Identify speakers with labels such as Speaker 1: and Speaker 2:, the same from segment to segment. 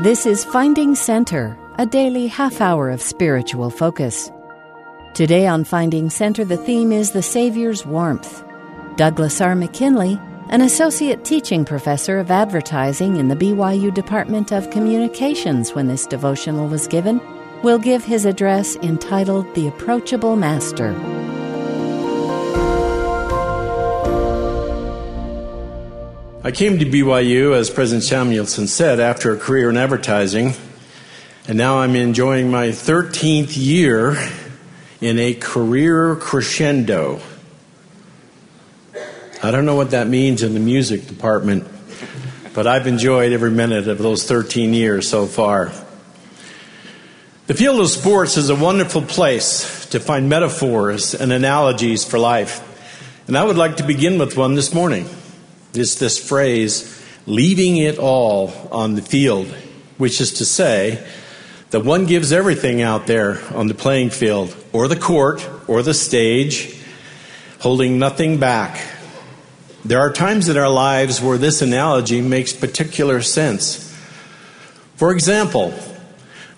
Speaker 1: This is Finding Center, a daily half hour of spiritual focus. Today on Finding Center, the theme is the Savior's Warmth. Douglas R. McKinlay, an associate teaching professor of advertising in the BYU Department of Communications when this devotional was given, will give his address entitled The Approachable Master.
Speaker 2: I came to BYU, as President Samuelson said, after a career in advertising, and now I'm enjoying my 13th year in a career crescendo. I don't know what that means in the music department, but I've enjoyed every minute of those 13 years so far. The field of sports is a wonderful place to find metaphors and analogies for life. And I would like to begin with one this morning. It's this phrase, leaving it all on the field, which is to say that one gives everything out there on the playing field, or the court, or the stage, holding nothing back. There are times in our lives where this analogy makes particular sense. For example,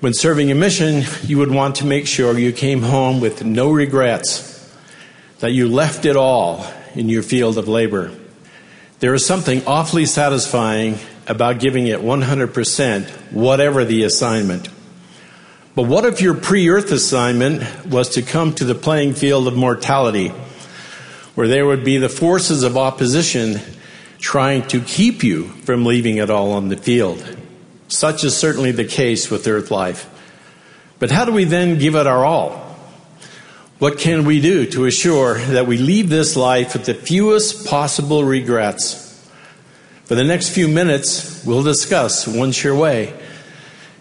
Speaker 2: when serving a mission, you would want to make sure you came home with no regrets, that you left it all in your field of labor. There is something awfully satisfying about giving it 100%, whatever the assignment. But what if your pre earth assignment was to come to the playing field of mortality, where there would be the forces of opposition trying to keep you from leaving it all on the field? Such is certainly the case with earth life. But how do we then give it our all? What can we do to assure that we leave this life with the fewest possible regrets? For the next few minutes, we'll discuss one sure way,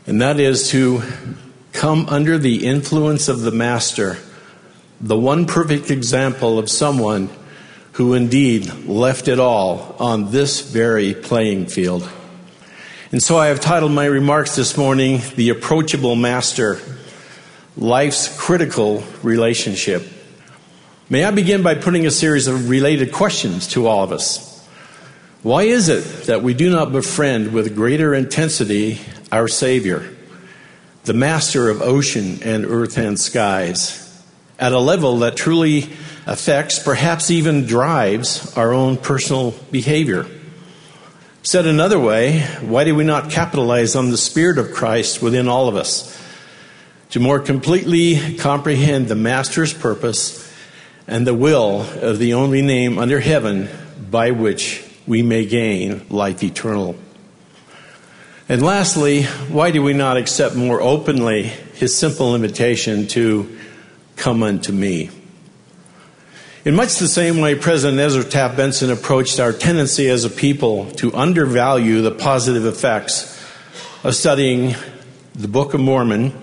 Speaker 2: and that is to come under the influence of the Master, the one perfect example of someone who indeed left it all on this very playing field. And so I have titled my remarks this morning, The Approachable Master life's critical relationship. May I begin by putting a series of related questions to all of us. Why is it that we do not befriend with greater intensity our Savior, the master of ocean and earth and skies, at a level that truly affects, perhaps even drives, our own personal behavior? Said another way, why do we not capitalize on the Spirit of Christ within all of us? To more completely comprehend the Master's purpose and the will of the only name under heaven by which we may gain life eternal. And lastly, why do we not accept more openly his simple invitation to come unto me? In much the same way President Ezra Taft Benson approached our tendency as a people to undervalue the positive effects of studying the Book of Mormon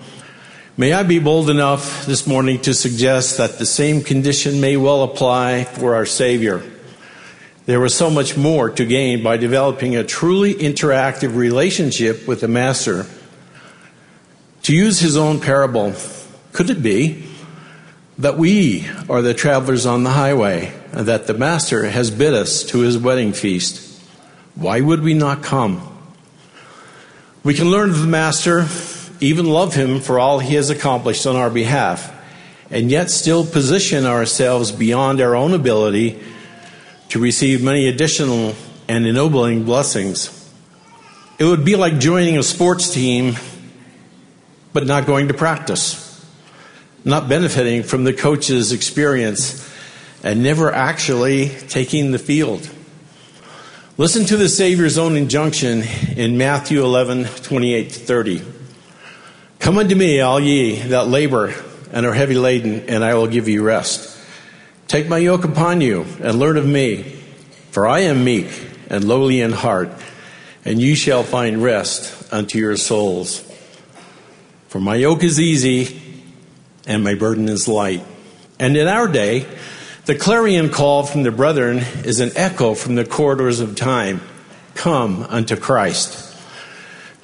Speaker 2: May I be bold enough this morning to suggest that the same condition may well apply for our Savior. There was so much more to gain by developing a truly interactive relationship with the Master. To use his own parable, could it be that we are the travelers on the highway and that the Master has bid us to his wedding feast? Why would we not come? We can learn of the Master even love Him for all He has accomplished on our behalf, and yet still position ourselves beyond our own ability to receive many additional and ennobling blessings. It would be like joining a sports team but not going to practice, not benefiting from the coach's experience, and never actually taking the field. Listen to the Savior's own injunction in Matthew 11 28 30. Come unto me, all ye that labor and are heavy laden, and I will give you rest. Take my yoke upon you and learn of me, for I am meek and lowly in heart, and you shall find rest unto your souls. For my yoke is easy and my burden is light. And in our day, the clarion call from the brethren is an echo from the corridors of time Come unto Christ.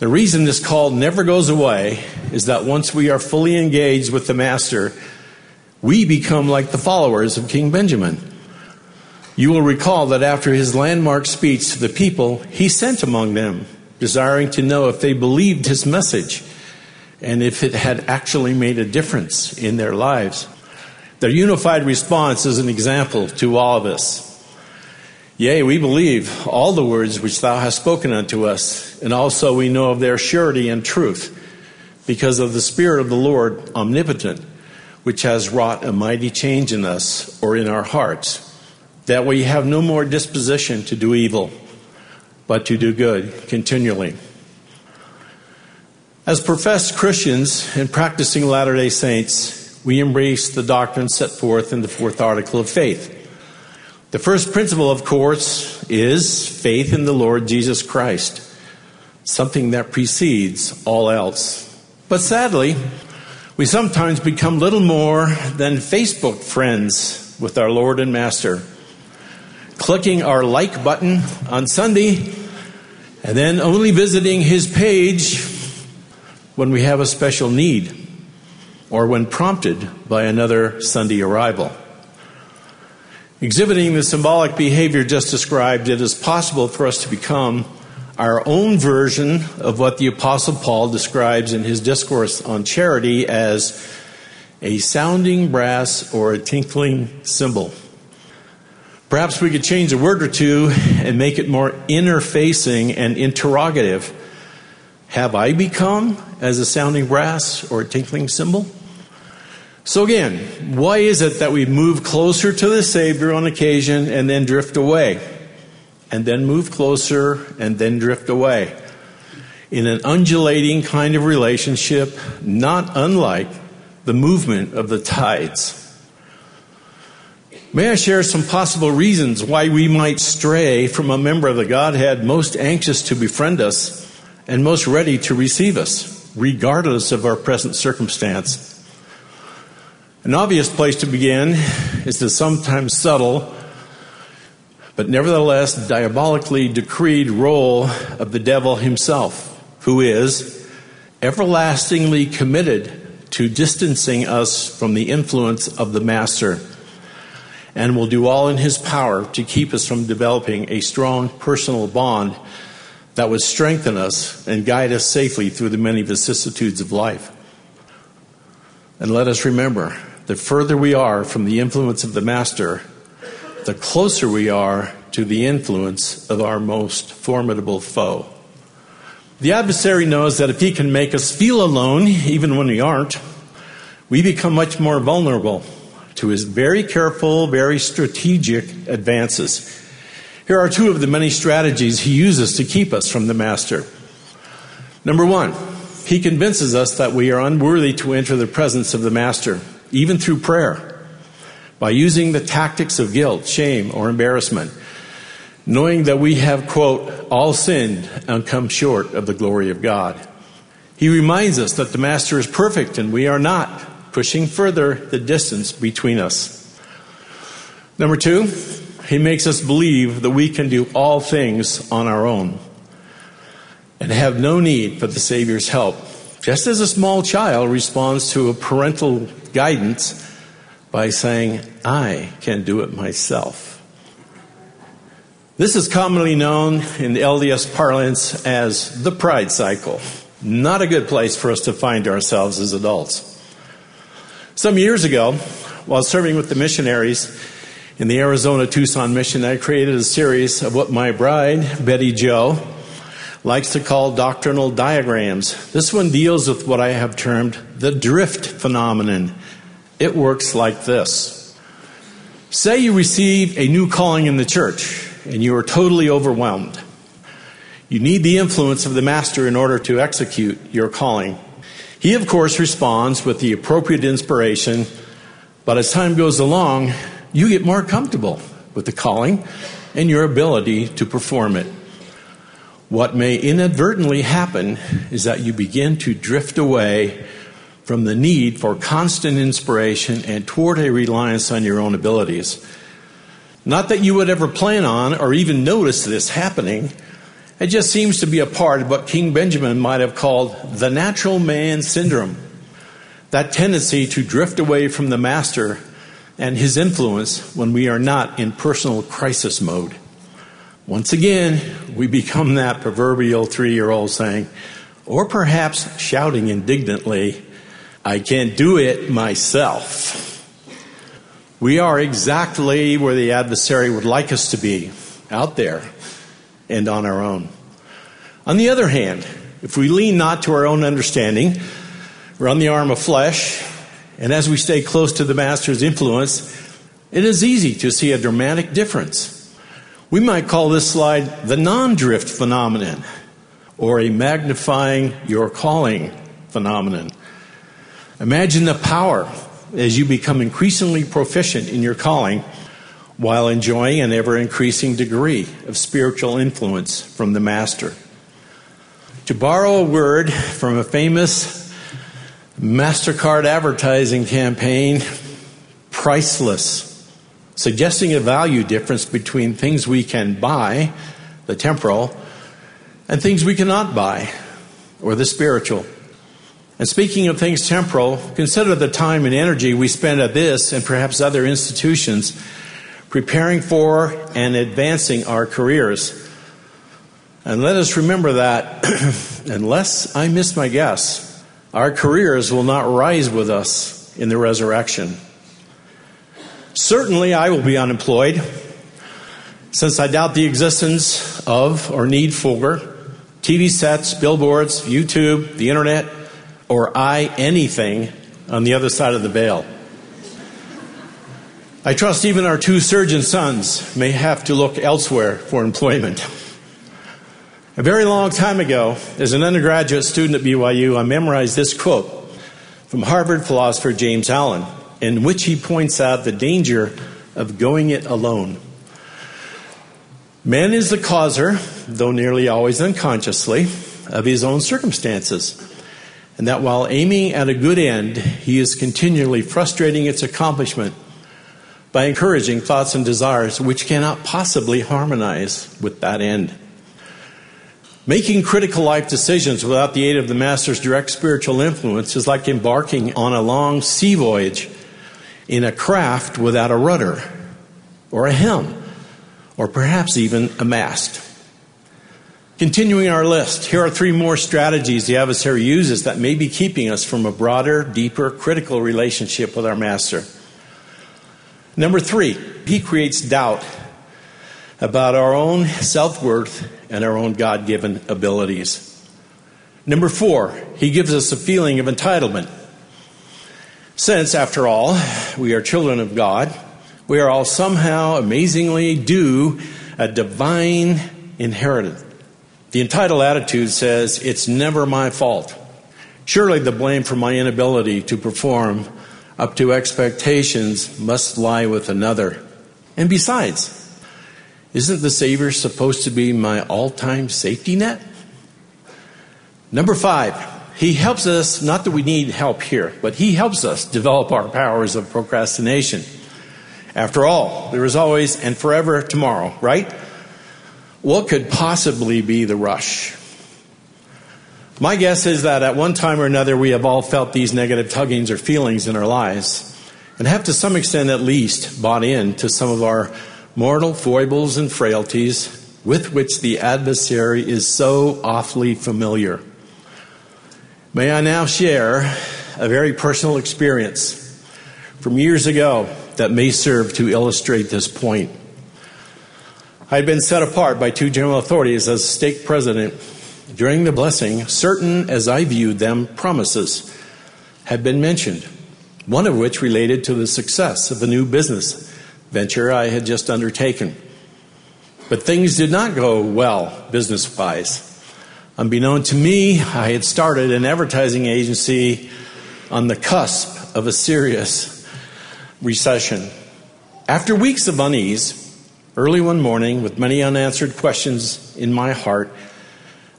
Speaker 2: The reason this call never goes away is that once we are fully engaged with the Master, we become like the followers of King Benjamin. You will recall that after his landmark speech to the people, he sent among them desiring to know if they believed his message and if it had actually made a difference in their lives. Their unified response is an example to all of us. Yea, we believe all the words which thou hast spoken unto us, and also we know of their surety and truth, because of the Spirit of the Lord omnipotent, which has wrought a mighty change in us or in our hearts, that we have no more disposition to do evil, but to do good continually. As professed Christians and practicing Latter day Saints, we embrace the doctrine set forth in the fourth article of faith. The first principle, of course, is faith in the Lord Jesus Christ, something that precedes all else. But sadly, we sometimes become little more than Facebook friends with our Lord and Master, clicking our like button on Sunday and then only visiting his page when we have a special need or when prompted by another Sunday arrival. Exhibiting the symbolic behavior just described, it is possible for us to become our own version of what the Apostle Paul describes in his discourse on charity as a sounding brass or a tinkling cymbal. Perhaps we could change a word or two and make it more interfacing and interrogative have I become as a sounding brass or a tinkling cymbal? So, again, why is it that we move closer to the Savior on occasion and then drift away? And then move closer and then drift away? In an undulating kind of relationship, not unlike the movement of the tides. May I share some possible reasons why we might stray from a member of the Godhead most anxious to befriend us and most ready to receive us, regardless of our present circumstance. An obvious place to begin is the sometimes subtle, but nevertheless diabolically decreed role of the devil himself, who is everlastingly committed to distancing us from the influence of the Master and will do all in his power to keep us from developing a strong personal bond that would strengthen us and guide us safely through the many vicissitudes of life. And let us remember the further we are from the influence of the Master, the closer we are to the influence of our most formidable foe. The adversary knows that if he can make us feel alone, even when we aren't, we become much more vulnerable to his very careful, very strategic advances. Here are two of the many strategies he uses to keep us from the Master. Number one, he convinces us that we are unworthy to enter the presence of the Master, even through prayer, by using the tactics of guilt, shame, or embarrassment, knowing that we have, quote, all sinned and come short of the glory of God. He reminds us that the Master is perfect and we are not, pushing further the distance between us. Number two, he makes us believe that we can do all things on our own and have no need for the Savior's help. Just as a small child responds to a parental guidance by saying, I can do it myself. This is commonly known in LDS parlance as the pride cycle. Not a good place for us to find ourselves as adults. Some years ago, while serving with the missionaries, in the Arizona Tucson mission, I created a series of what my bride, Betty Joe, likes to call doctrinal diagrams. This one deals with what I have termed the drift phenomenon. It works like this Say you receive a new calling in the church and you are totally overwhelmed. You need the influence of the Master in order to execute your calling. He, of course, responds with the appropriate inspiration, but as time goes along, you get more comfortable with the calling and your ability to perform it. What may inadvertently happen is that you begin to drift away from the need for constant inspiration and toward a reliance on your own abilities. Not that you would ever plan on or even notice this happening. It just seems to be a part of what King Benjamin might have called the natural man syndrome. That tendency to drift away from the master and his influence when we are not in personal crisis mode. Once again, we become that proverbial three year old saying, or perhaps shouting indignantly, I can't do it myself. We are exactly where the adversary would like us to be, out there and on our own. On the other hand, if we lean not to our own understanding, we're on the arm of flesh, and as we stay close to the Master's influence, it is easy to see a dramatic difference. We might call this slide the non drift phenomenon or a magnifying your calling phenomenon. Imagine the power as you become increasingly proficient in your calling while enjoying an ever increasing degree of spiritual influence from the Master. To borrow a word from a famous MasterCard advertising campaign, priceless, suggesting a value difference between things we can buy, the temporal, and things we cannot buy, or the spiritual. And speaking of things temporal, consider the time and energy we spend at this and perhaps other institutions preparing for and advancing our careers. And let us remember that unless I miss my guess, our careers will not rise with us in the resurrection. Certainly, I will be unemployed, since I doubt the existence of or need for TV sets, billboards, YouTube, the internet, or I anything on the other side of the veil. I trust even our two surgeon sons may have to look elsewhere for employment. A very long time ago, as an undergraduate student at BYU, I memorized this quote from Harvard philosopher James Allen, in which he points out the danger of going it alone. Man is the causer, though nearly always unconsciously, of his own circumstances, and that while aiming at a good end, he is continually frustrating its accomplishment by encouraging thoughts and desires which cannot possibly harmonize with that end. Making critical life decisions without the aid of the Master's direct spiritual influence is like embarking on a long sea voyage in a craft without a rudder or a helm or perhaps even a mast. Continuing our list, here are three more strategies the adversary uses that may be keeping us from a broader, deeper, critical relationship with our Master. Number three, he creates doubt about our own self worth and our own God given abilities. Number four, he gives us a feeling of entitlement. Since, after all, we are children of God, we are all somehow amazingly due a divine inheritance. The entitled attitude says, It's never my fault. Surely the blame for my inability to perform up to expectations must lie with another. And besides, isn't the Savior supposed to be my all time safety net? Number five, He helps us, not that we need help here, but He helps us develop our powers of procrastination. After all, there is always and forever tomorrow, right? What could possibly be the rush? My guess is that at one time or another we have all felt these negative tuggings or feelings in our lives and have to some extent at least bought in to some of our mortal foibles and frailties with which the adversary is so awfully familiar. May I now share a very personal experience from years ago that may serve to illustrate this point. I had been set apart by two general authorities as stake president during the blessing, certain, as I viewed them, promises had been mentioned, one of which related to the success of a new business venture I had just undertaken. But things did not go well business wise. Unbeknown to me, I had started an advertising agency on the cusp of a serious recession. After weeks of unease, early one morning, with many unanswered questions in my heart,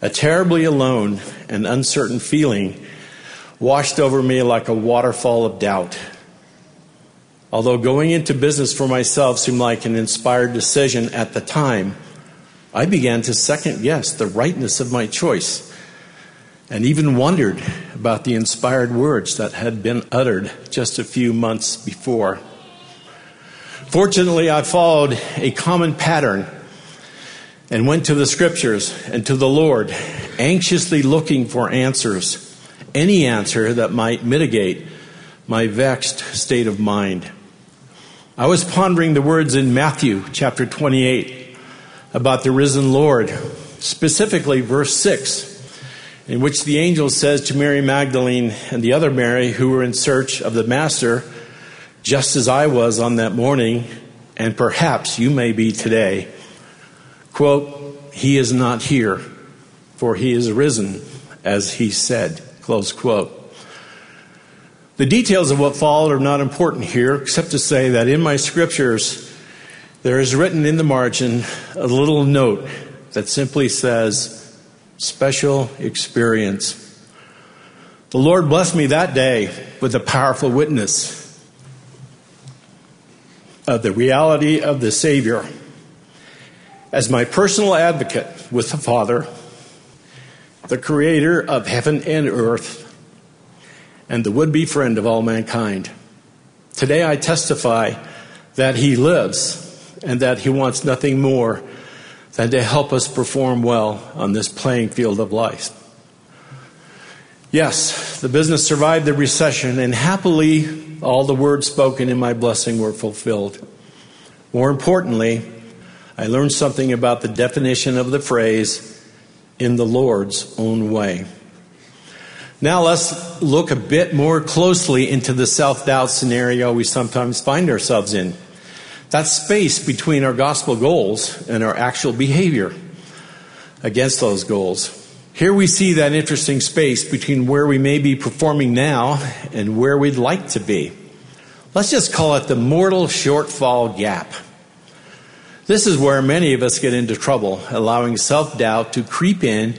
Speaker 2: a terribly alone and uncertain feeling washed over me like a waterfall of doubt. Although going into business for myself seemed like an inspired decision at the time, I began to second guess the rightness of my choice and even wondered about the inspired words that had been uttered just a few months before. Fortunately, I followed a common pattern and went to the scriptures and to the Lord, anxiously looking for answers, any answer that might mitigate my vexed state of mind. I was pondering the words in Matthew chapter 28 about the risen Lord, specifically verse 6, in which the angel says to Mary Magdalene and the other Mary who were in search of the Master, just as I was on that morning, and perhaps you may be today. Quote, He is not here, for He is risen, as He said. Close quote. The details of what followed are not important here, except to say that in my scriptures, there is written in the margin a little note that simply says, special experience. The Lord blessed me that day with a powerful witness of the reality of the Savior as my personal advocate with the Father, the Creator of heaven and earth, and the would be friend of all mankind. Today I testify that He lives and that He wants nothing more than to help us perform well on this playing field of life. Yes, the business survived the recession, and happily, all the words spoken in my blessing were fulfilled. More importantly, I learned something about the definition of the phrase, in the Lord's own way. Now let's look a bit more closely into the self doubt scenario we sometimes find ourselves in. That space between our gospel goals and our actual behavior against those goals. Here we see that interesting space between where we may be performing now and where we'd like to be. Let's just call it the mortal shortfall gap. This is where many of us get into trouble, allowing self doubt to creep in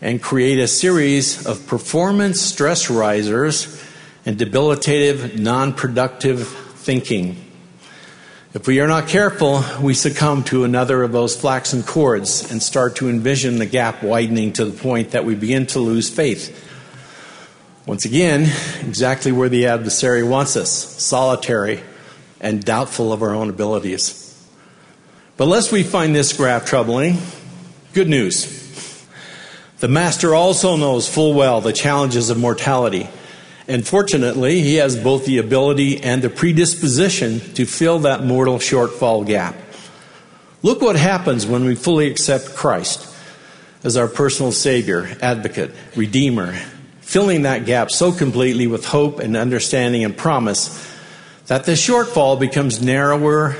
Speaker 2: and create a series of performance stress risers and debilitative, non productive thinking. If we are not careful, we succumb to another of those flaxen cords and start to envision the gap widening to the point that we begin to lose faith. Once again, exactly where the adversary wants us solitary and doubtful of our own abilities. But lest we find this graph troubling, good news. The Master also knows full well the challenges of mortality and fortunately, he has both the ability and the predisposition to fill that mortal shortfall gap. Look what happens when we fully accept Christ as our personal Savior, advocate, Redeemer, filling that gap so completely with hope and understanding and promise that the shortfall becomes narrower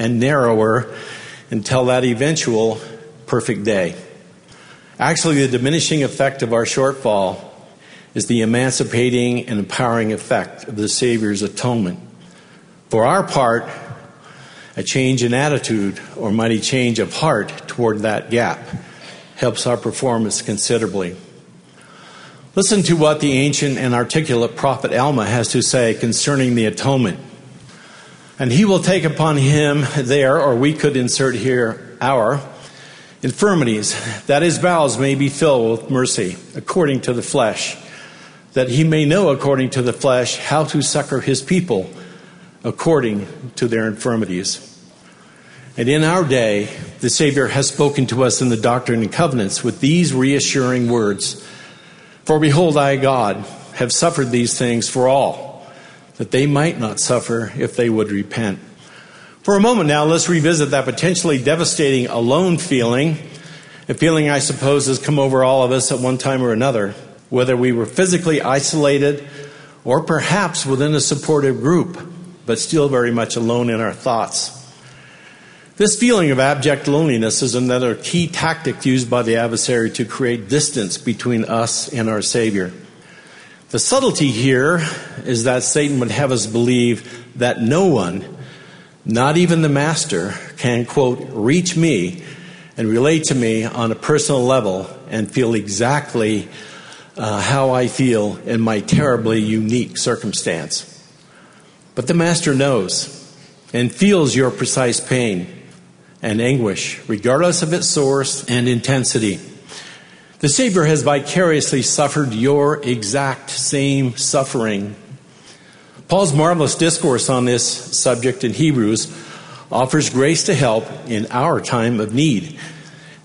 Speaker 2: and narrower until that eventual perfect day. Actually, the diminishing effect of our shortfall is the emancipating and empowering effect of the Savior's atonement. For our part, a change in attitude or mighty change of heart toward that gap helps our performance considerably. Listen to what the ancient and articulate prophet Alma has to say concerning the atonement. And he will take upon him there, or we could insert here our infirmities, that his bowels may be filled with mercy, according to the flesh that he may know according to the flesh how to succor his people according to their infirmities. And in our day, the Savior has spoken to us in the Doctrine and Covenants with these reassuring words For behold, I, God, have suffered these things for all, that they might not suffer if they would repent. For a moment now, let's revisit that potentially devastating alone feeling, a feeling I suppose has come over all of us at one time or another whether we were physically isolated or perhaps within a supportive group, but still very much alone in our thoughts. This feeling of abject loneliness is another key tactic used by the adversary to create distance between us and our Savior. The subtlety here is that Satan would have us believe that no one, not even the Master, can, quote, reach me and relate to me on a personal level and feel exactly uh, how I feel in my terribly unique circumstance. But the Master knows and feels your precise pain and anguish, regardless of its source and intensity. The Savior has vicariously suffered your exact same suffering. Paul's marvelous discourse on this subject in Hebrews offers grace to help in our time of need.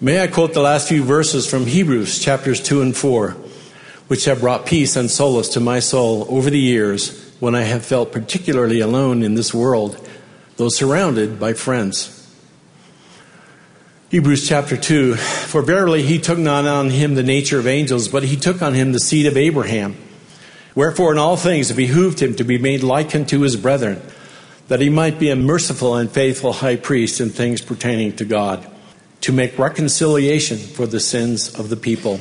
Speaker 2: May I quote the last few verses from Hebrews chapters 2 and 4, which have brought peace and solace to my soul over the years when I have felt particularly alone in this world, though surrounded by friends. Hebrews chapter 2 For verily he took not on him the nature of angels, but he took on him the seed of Abraham. Wherefore in all things it behooved him to be made like unto his brethren, that he might be a merciful and faithful high priest in things pertaining to God to make reconciliation for the sins of the people.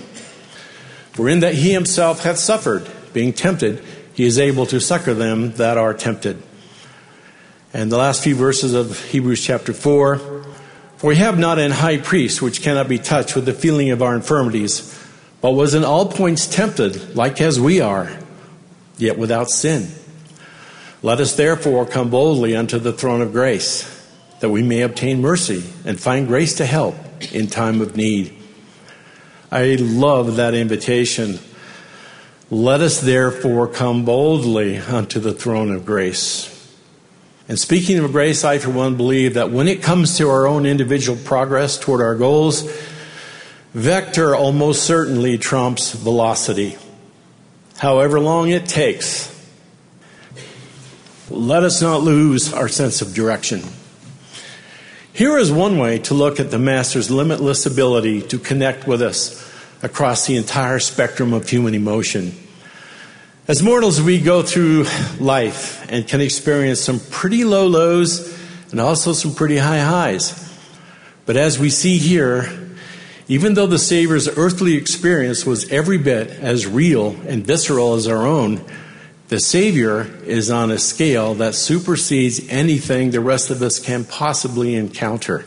Speaker 2: For in that he himself hath suffered, being tempted, he is able to succor them that are tempted. And the last few verses of Hebrews chapter 4 For we have not an high priest which cannot be touched with the feeling of our infirmities, but was in all points tempted, like as we are, yet without sin. Let us therefore come boldly unto the throne of grace that we may obtain mercy and find grace to help in time of need. I love that invitation. Let us therefore come boldly unto the throne of grace. And speaking of grace, I for one believe that when it comes to our own individual progress toward our goals, vector almost certainly trumps velocity. However long it takes, let us not lose our sense of direction. Here is one way to look at the Master's limitless ability to connect with us across the entire spectrum of human emotion. As mortals, we go through life and can experience some pretty low lows and also some pretty high highs. But as we see here, even though the Savior's earthly experience was every bit as real and visceral as our own, the Savior is on a scale that supersedes anything the rest of us can possibly encounter.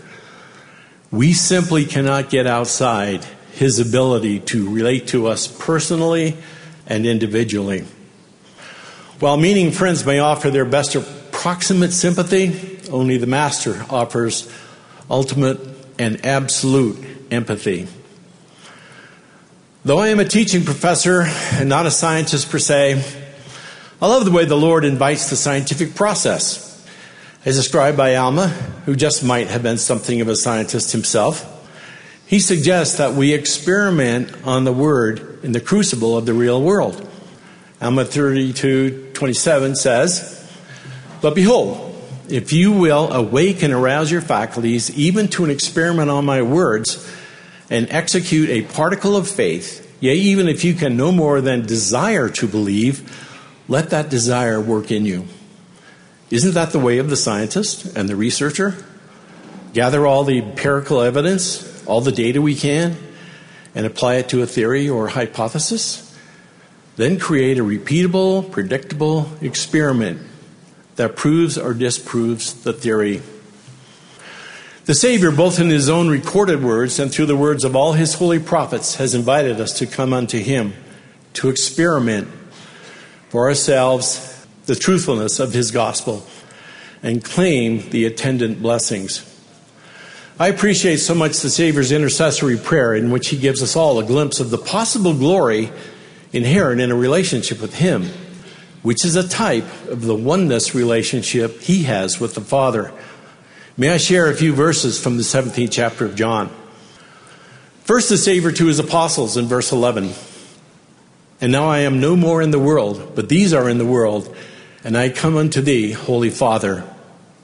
Speaker 2: We simply cannot get outside His ability to relate to us personally and individually. While meaning friends may offer their best approximate sympathy, only the Master offers ultimate and absolute empathy. Though I am a teaching professor and not a scientist per se, I love the way the Lord invites the scientific process. As described by Alma, who just might have been something of a scientist himself, he suggests that we experiment on the Word in the crucible of the real world. Alma 32 27 says, But behold, if you will awake and arouse your faculties even to an experiment on my words and execute a particle of faith, yea, even if you can no more than desire to believe, let that desire work in you. Isn't that the way of the scientist and the researcher? Gather all the empirical evidence, all the data we can, and apply it to a theory or hypothesis. Then create a repeatable, predictable experiment that proves or disproves the theory. The Savior, both in his own recorded words and through the words of all his holy prophets, has invited us to come unto him to experiment for ourselves the truthfulness of his gospel and claim the attendant blessings. I appreciate so much the Savior's intercessory prayer in which he gives us all a glimpse of the possible glory inherent in a relationship with him, which is a type of the oneness relationship he has with the Father. May I share a few verses from the 17th chapter of John? First, the Savior to his apostles in verse 11. And now I am no more in the world, but these are in the world. And I come unto thee, Holy Father.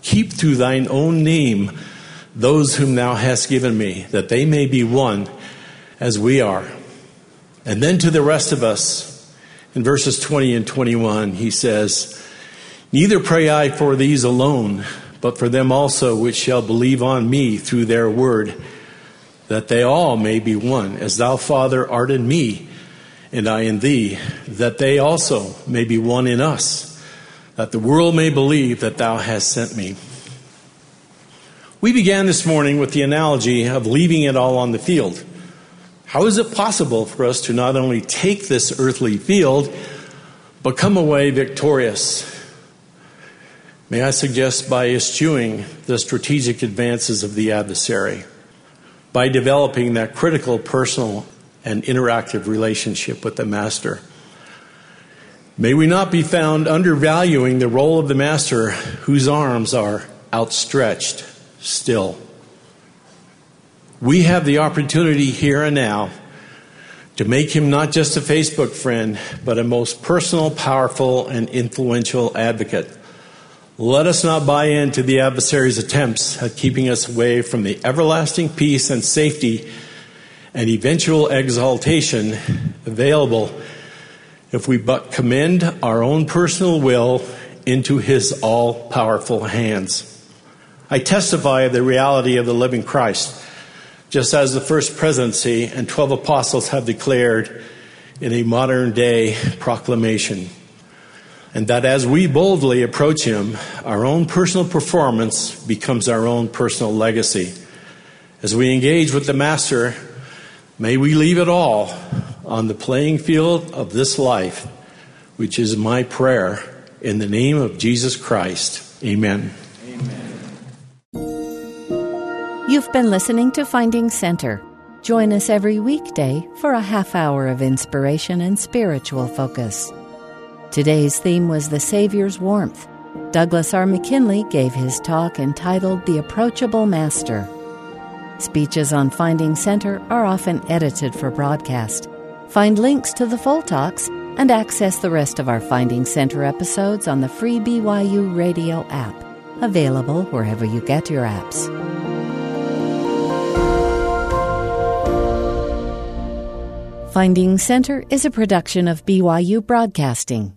Speaker 2: Keep through thine own name those whom thou hast given me, that they may be one as we are. And then to the rest of us, in verses 20 and 21, he says, Neither pray I for these alone, but for them also which shall believe on me through their word, that they all may be one, as thou, Father, art in me and I in thee, that they also may be one in us, that the world may believe that thou hast sent me. We began this morning with the analogy of leaving it all on the field. How is it possible for us to not only take this earthly field, but come away victorious? May I suggest by eschewing the strategic advances of the adversary, by developing that critical personal and interactive relationship with the Master. May we not be found undervaluing the role of the Master whose arms are outstretched still. We have the opportunity here and now to make him not just a Facebook friend, but a most personal, powerful, and influential advocate. Let us not buy into the adversary's attempts at keeping us away from the everlasting peace and safety and eventual exaltation available if we but commend our own personal will into his all powerful hands. I testify of the reality of the living Christ just as the first presidency and 12 apostles have declared in a modern day proclamation. And that as we boldly approach Him, our own personal performance becomes our own personal legacy. As we engage with the Master, may we leave it all on the playing field of this life, which is my prayer in the name of Jesus Christ. Amen. Amen.
Speaker 1: You've been listening to Finding Center. Join us every weekday for a half hour of inspiration and spiritual focus. Today's theme was the Savior's Warmth. Douglas R. McKinlay gave his talk entitled The Approachable Master. Speeches on Finding Center are often edited for broadcast. Find links to the full talks and access the rest of our Finding Center episodes on the free BYU radio app, available wherever you get your apps. Finding Center is a production of BYU Broadcasting.